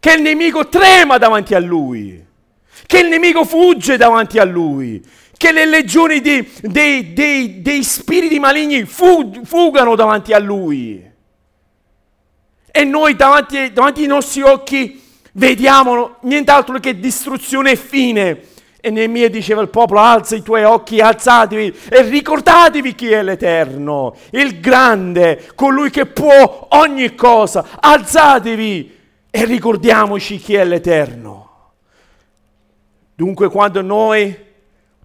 Che il nemico trema davanti a lui, che il nemico fugge davanti a lui, che le legioni dei, dei, dei, dei spiriti maligni fugano davanti a lui. E noi davanti, davanti ai nostri occhi vediamo nient'altro che distruzione e fine. E Neemia diceva al popolo, alza i tuoi occhi, alzatevi e ricordatevi chi è l'Eterno, il grande, colui che può ogni cosa. Alzatevi e ricordiamoci chi è l'Eterno. Dunque quando noi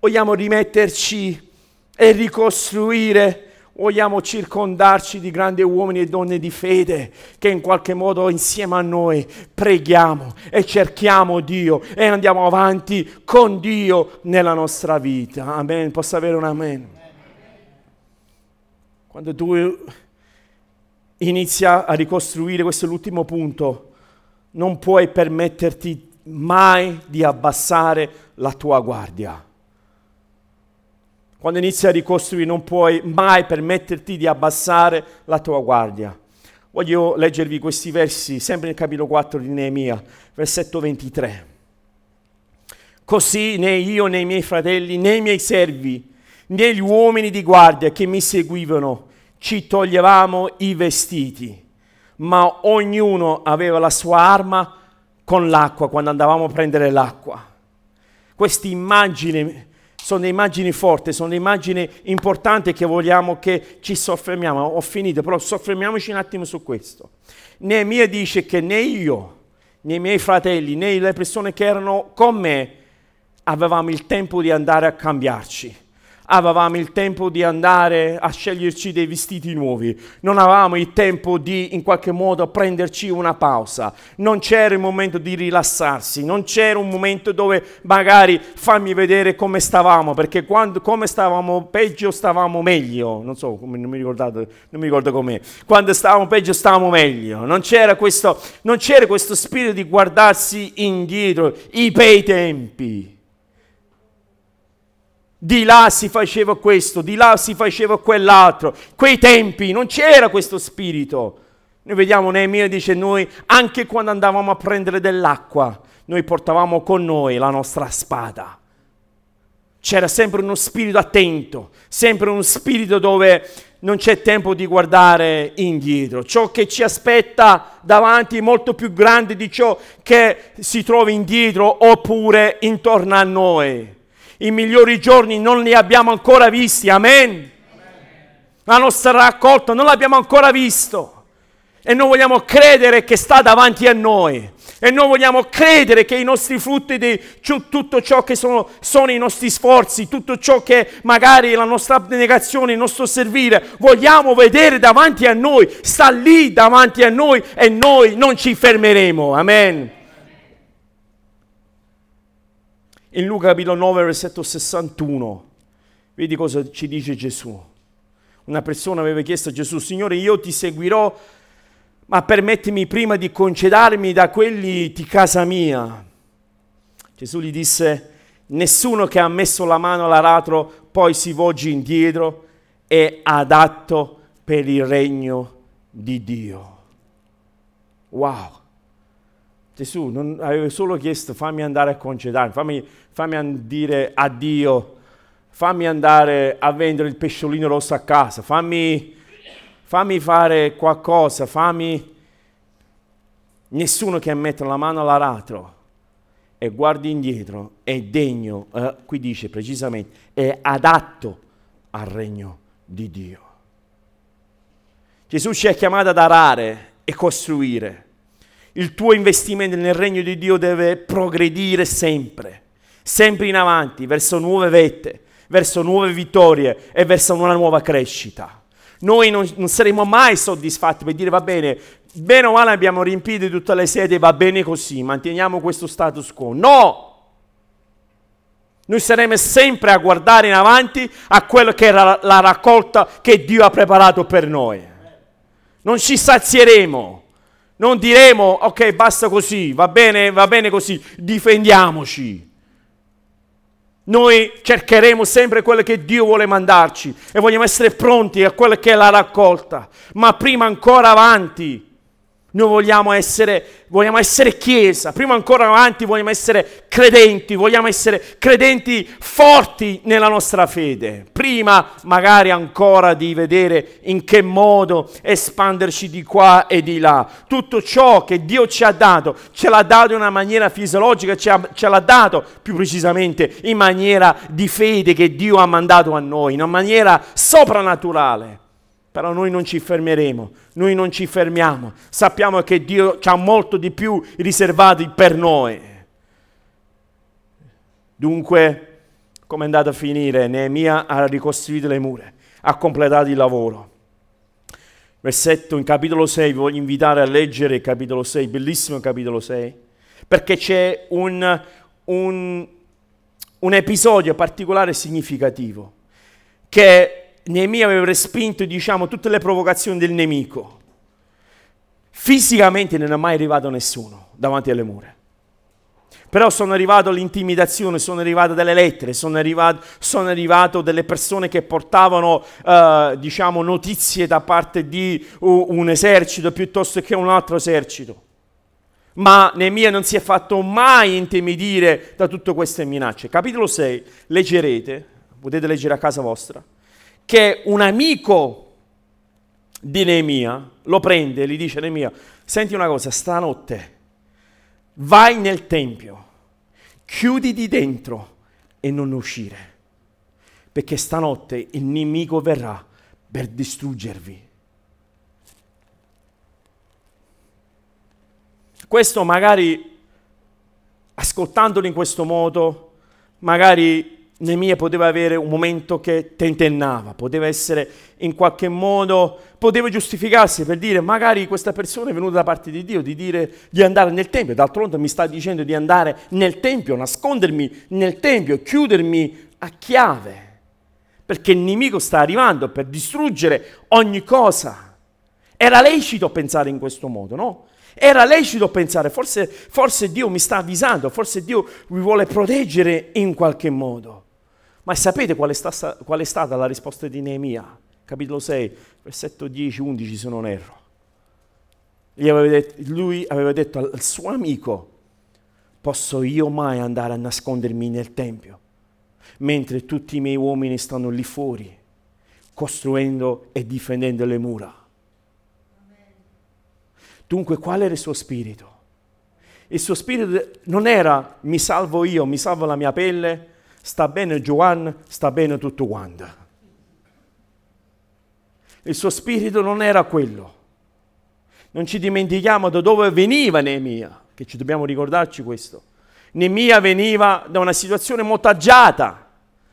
vogliamo rimetterci e ricostruire Vogliamo circondarci di grandi uomini e donne di fede che in qualche modo insieme a noi preghiamo e cerchiamo Dio e andiamo avanti con Dio nella nostra vita. Amen. Posso avere un amen? Quando tu inizi a ricostruire, questo è l'ultimo punto, non puoi permetterti mai di abbassare la tua guardia. Quando inizi a ricostruire non puoi mai permetterti di abbassare la tua guardia. Voglio leggervi questi versi, sempre nel capitolo 4 di Neemia, versetto 23. Così né io né i miei fratelli né i miei servi né gli uomini di guardia che mi seguivano ci toglievamo i vestiti, ma ognuno aveva la sua arma con l'acqua quando andavamo a prendere l'acqua. Questa immagine sono immagini forti, sono immagini importanti che vogliamo che ci soffermiamo. Ho finito, però soffermiamoci un attimo su questo. Neemia dice che né io, né i miei fratelli, né le persone che erano con me avevamo il tempo di andare a cambiarci avevamo il tempo di andare a sceglierci dei vestiti nuovi, non avevamo il tempo di in qualche modo prenderci una pausa, non c'era il momento di rilassarsi, non c'era un momento dove magari fammi vedere come stavamo, perché quando come stavamo peggio stavamo meglio, non so, non mi, ricordate, non mi ricordo com'è, quando stavamo peggio stavamo meglio, non c'era, questo, non c'era questo spirito di guardarsi indietro, i bei tempi. Di là si faceva questo, di là si faceva quell'altro. Quei tempi non c'era questo spirito. Noi vediamo Neemia dice noi anche quando andavamo a prendere dell'acqua, noi portavamo con noi la nostra spada. C'era sempre uno spirito attento, sempre uno spirito dove non c'è tempo di guardare indietro. Ciò che ci aspetta davanti è molto più grande di ciò che si trova indietro oppure intorno a noi i migliori giorni non li abbiamo ancora visti, amen. La nostra raccolta non l'abbiamo ancora visto. E noi vogliamo credere che sta davanti a noi. E noi vogliamo credere che i nostri frutti di tutto ciò che sono, sono i nostri sforzi, tutto ciò che magari la nostra abnegazione, il nostro servire, vogliamo vedere davanti a noi, sta lì davanti a noi e noi non ci fermeremo. Amen. In Luca capitolo 9, versetto 61, vedi cosa ci dice Gesù. Una persona aveva chiesto a Gesù, Signore, io ti seguirò, ma permettimi prima di concedarmi da quelli di casa mia. Gesù gli disse, nessuno che ha messo la mano all'aratro poi si volge indietro è adatto per il regno di Dio. Wow! Gesù non aveva solo chiesto fammi andare a concedarmi, fammi, fammi dire addio, fammi andare a vendere il pesciolino rosso a casa, fammi, fammi fare qualcosa, fammi... Nessuno che mette la mano all'aratro e guardi indietro è degno, eh, qui dice precisamente, è adatto al regno di Dio. Gesù ci ha chiamato ad arare e costruire. Il tuo investimento nel regno di Dio deve progredire sempre, sempre in avanti, verso nuove vette, verso nuove vittorie e verso una nuova crescita. Noi non, non saremo mai soddisfatti per dire va bene, bene o male abbiamo riempito tutte le sedi, va bene così, manteniamo questo status quo. No! Noi saremo sempre a guardare in avanti a quello che era la raccolta che Dio ha preparato per noi. Non ci sazieremo. Non diremo, ok, basta così, va bene, va bene così, difendiamoci. Noi cercheremo sempre quello che Dio vuole mandarci e vogliamo essere pronti a quello che è la raccolta. Ma prima ancora avanti, noi vogliamo essere, vogliamo essere chiesa, prima ancora avanti vogliamo essere credenti, vogliamo essere credenti forti nella nostra fede. Prima magari ancora di vedere in che modo espanderci di qua e di là. Tutto ciò che Dio ci ha dato, ce l'ha dato in una maniera fisiologica, ce l'ha, ce l'ha dato più precisamente in maniera di fede che Dio ha mandato a noi, in una maniera soprannaturale. Però noi non ci fermeremo, noi non ci fermiamo. Sappiamo che Dio ha molto di più riservati per noi. Dunque, come è andato a finire? Neemia ha ricostruito le mura, ha completato il lavoro. Versetto in capitolo 6, vi voglio invitare a leggere il capitolo 6, bellissimo capitolo 6, perché c'è un, un, un episodio particolare significativo che Neemia aveva respinto, diciamo, tutte le provocazioni del nemico. Fisicamente non è mai arrivato nessuno davanti alle mura. Però sono arrivato l'intimidazione, sono arrivate delle lettere, sono arrivato, sono arrivato delle persone che portavano, uh, diciamo, notizie da parte di un esercito piuttosto che un altro esercito. Ma Neemia non si è fatto mai intimidire da tutte queste minacce. Capitolo 6, leggerete, potete leggere a casa vostra che un amico di Neemia lo prende e gli dice Neemia, senti una cosa, stanotte vai nel tempio, chiuditi dentro e non uscire, perché stanotte il nemico verrà per distruggervi. Questo magari, ascoltandolo in questo modo, magari Nemia poteva avere un momento che tentennava, poteva essere in qualche modo, poteva giustificarsi per dire magari questa persona è venuta da parte di Dio, di dire di andare nel Tempio, d'altronde mi sta dicendo di andare nel Tempio, nascondermi nel Tempio, chiudermi a chiave, perché il nemico sta arrivando per distruggere ogni cosa. Era lecito pensare in questo modo, no? Era lecito pensare, forse, forse Dio mi sta avvisando, forse Dio mi vuole proteggere in qualche modo. Ma sapete qual è, stata, qual è stata la risposta di Neemia? Capitolo 6, versetto 10-11 se non erro. Aveva detto, lui aveva detto al suo amico, posso io mai andare a nascondermi nel Tempio, mentre tutti i miei uomini stanno lì fuori, costruendo e difendendo le mura. Dunque qual era il suo spirito? Il suo spirito non era mi salvo io, mi salvo la mia pelle, sta bene Giovanni, sta bene tutto quanto. Il suo spirito non era quello. Non ci dimentichiamo da dove veniva Neemia, che ci dobbiamo ricordarci questo. Neemia veniva da una situazione molto agiata,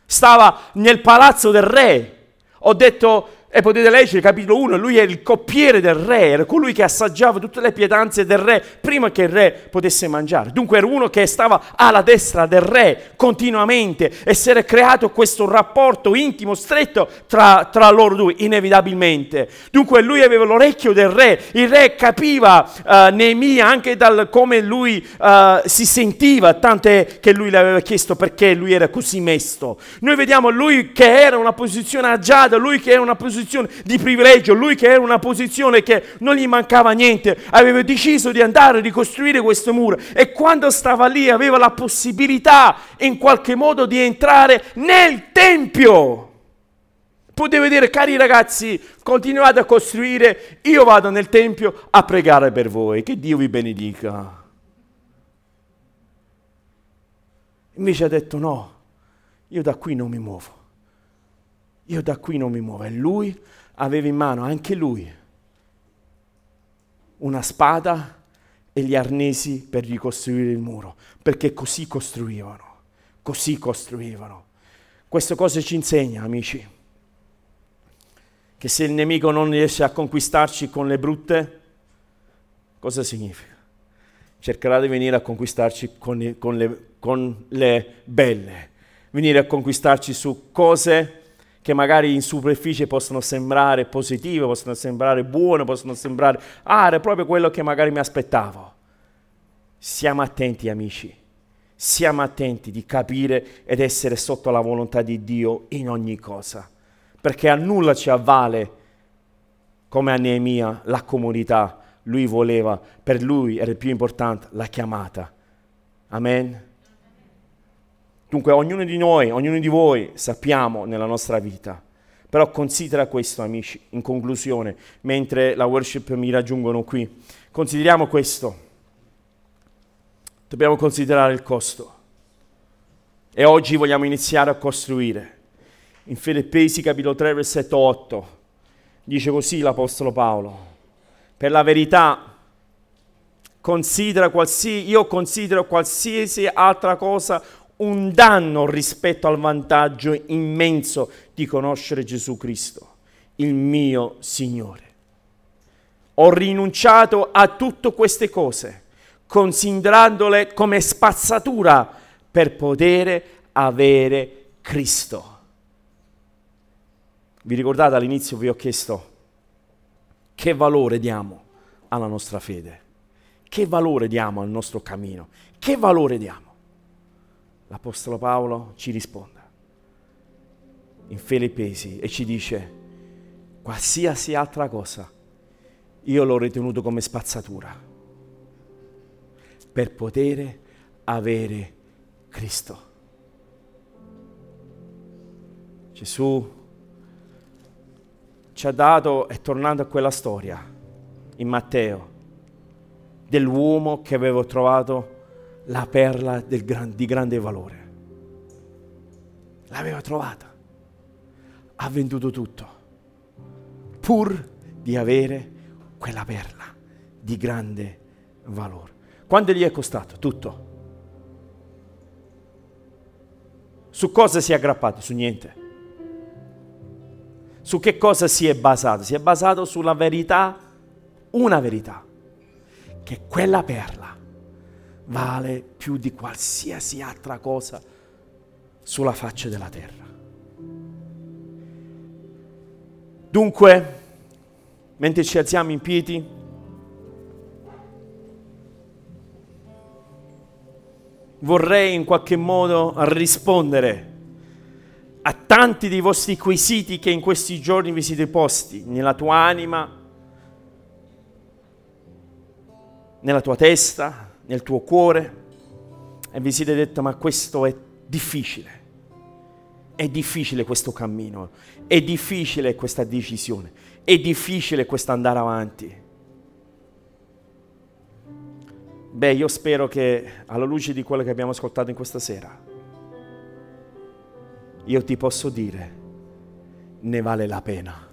stava nel palazzo del re. Ho detto, e potete leggere capitolo 1, lui era il coppiere del re, era colui che assaggiava tutte le pietanze del re prima che il re potesse mangiare. Dunque era uno che stava alla destra del re continuamente e si era creato questo rapporto intimo, stretto tra, tra loro due, inevitabilmente. Dunque lui aveva l'orecchio del re, il re capiva uh, Neemia anche dal come lui uh, si sentiva, tant'è che lui le aveva chiesto perché lui era così mesto. Noi vediamo lui che era una posizione agiata, lui che era una posizione di privilegio, lui che era una posizione che non gli mancava niente, aveva deciso di andare a ricostruire questo muro e quando stava lì aveva la possibilità in qualche modo di entrare nel Tempio. Poteva dire, cari ragazzi, continuate a costruire, io vado nel Tempio a pregare per voi, che Dio vi benedica. Invece ha detto no, io da qui non mi muovo, io da qui non mi muovo. E lui aveva in mano, anche lui, una spada e gli arnesi per ricostruire il muro, perché così costruivano, così costruivano. Questo cosa ci insegna, amici? Che se il nemico non riesce a conquistarci con le brutte, cosa significa? Cercherà di venire a conquistarci con, con, le, con le belle, venire a conquistarci su cose che magari in superficie possono sembrare positive, possono sembrare buone, possono sembrare, ah, era proprio quello che magari mi aspettavo. Siamo attenti, amici. Siamo attenti di capire ed essere sotto la volontà di Dio in ogni cosa. Perché a nulla ci avvale, come a Neemia, la comunità. Lui voleva, per lui era più importante la chiamata. Amen. Dunque ognuno di noi, ognuno di voi sappiamo nella nostra vita. Però considera questo, amici, in conclusione, mentre la worship mi raggiungono qui. Consideriamo questo. Dobbiamo considerare il costo. E oggi vogliamo iniziare a costruire. In Filippesi capitolo 3 versetto 8 dice così l'Apostolo Paolo. Per la verità considera qualsiasi, io considero qualsiasi altra cosa un danno rispetto al vantaggio immenso di conoscere Gesù Cristo, il mio Signore. Ho rinunciato a tutte queste cose, considerandole come spazzatura per poter avere Cristo. Vi ricordate all'inizio vi ho chiesto che valore diamo alla nostra fede? Che valore diamo al nostro cammino? Che valore diamo? l'Apostolo Paolo ci risponde in Filippesi e ci dice, qualsiasi altra cosa io l'ho ritenuto come spazzatura per poter avere Cristo. Gesù ci ha dato, e tornando a quella storia, in Matteo, dell'uomo che avevo trovato la perla gran, di grande valore. L'aveva trovata, ha venduto tutto, pur di avere quella perla di grande valore. Quanto gli è costato? Tutto. Su cosa si è aggrappato? Su niente. Su che cosa si è basato? Si è basato sulla verità, una verità, che quella perla vale più di qualsiasi altra cosa sulla faccia della terra. Dunque, mentre ci alziamo in piedi, vorrei in qualche modo rispondere a tanti dei vostri quesiti che in questi giorni vi siete posti nella tua anima, nella tua testa, nel tuo cuore e vi siete detto ma questo è difficile. È difficile questo cammino, è difficile questa decisione, è difficile questo andare avanti. Beh, io spero che alla luce di quello che abbiamo ascoltato in questa sera, io ti posso dire, ne vale la pena.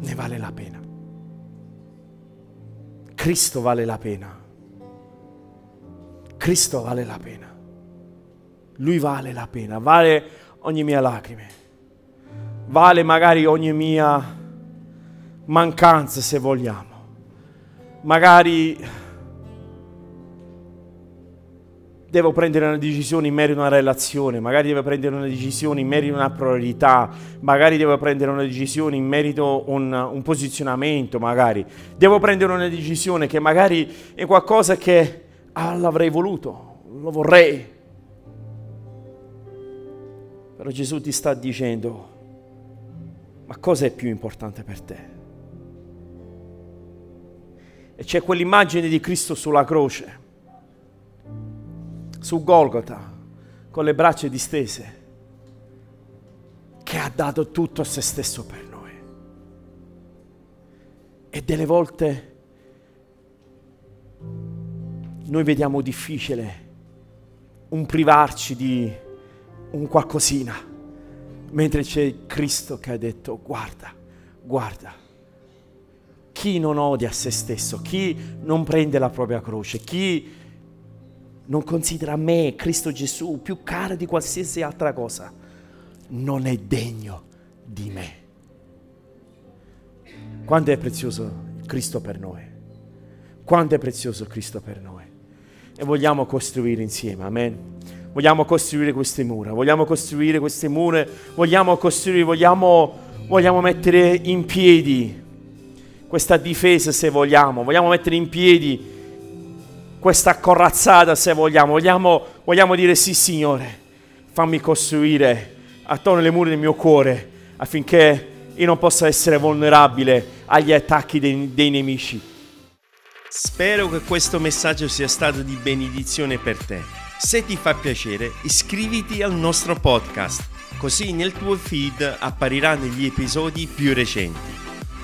Ne vale la pena. Cristo vale la pena. Cristo vale la pena. Lui vale la pena, vale ogni mia lacrime, vale magari ogni mia mancanza se vogliamo. magari devo prendere una decisione in merito a una relazione, magari devo prendere una decisione in merito a una priorità, magari devo prendere una decisione in merito a un, un, posizionamento, magari devo prendere una decisione che magari è qualcosa che ah, l'avrei voluto, lo vorrei. Però Gesù ti sta dicendo, ma cosa è più importante per te? E c'è quell'immagine di Cristo sulla croce su Golgota con le braccia distese, che ha dato tutto a se stesso per noi. E delle volte noi vediamo difficile un privarci di un qualcosina, mentre c'è Cristo che ha detto guarda, guarda, chi non odia se stesso, chi non prende la propria croce, chi non considera me, Cristo Gesù, più caro di qualsiasi altra cosa, non è degno di me. Quanto è prezioso Cristo per noi? Quanto è prezioso Cristo per noi? E vogliamo costruire insieme, amen. Vogliamo costruire queste mura, vogliamo costruire queste mura, vogliamo costruire, vogliamo, vogliamo mettere in piedi questa difesa se vogliamo, vogliamo mettere in piedi questa corazzata se vogliamo. vogliamo. Vogliamo dire sì Signore, fammi costruire attorno alle mura del mio cuore affinché io non possa essere vulnerabile agli attacchi dei, dei nemici. Spero che questo messaggio sia stato di benedizione per te. Se ti fa piacere, iscriviti al nostro podcast, così nel tuo feed appariranno gli episodi più recenti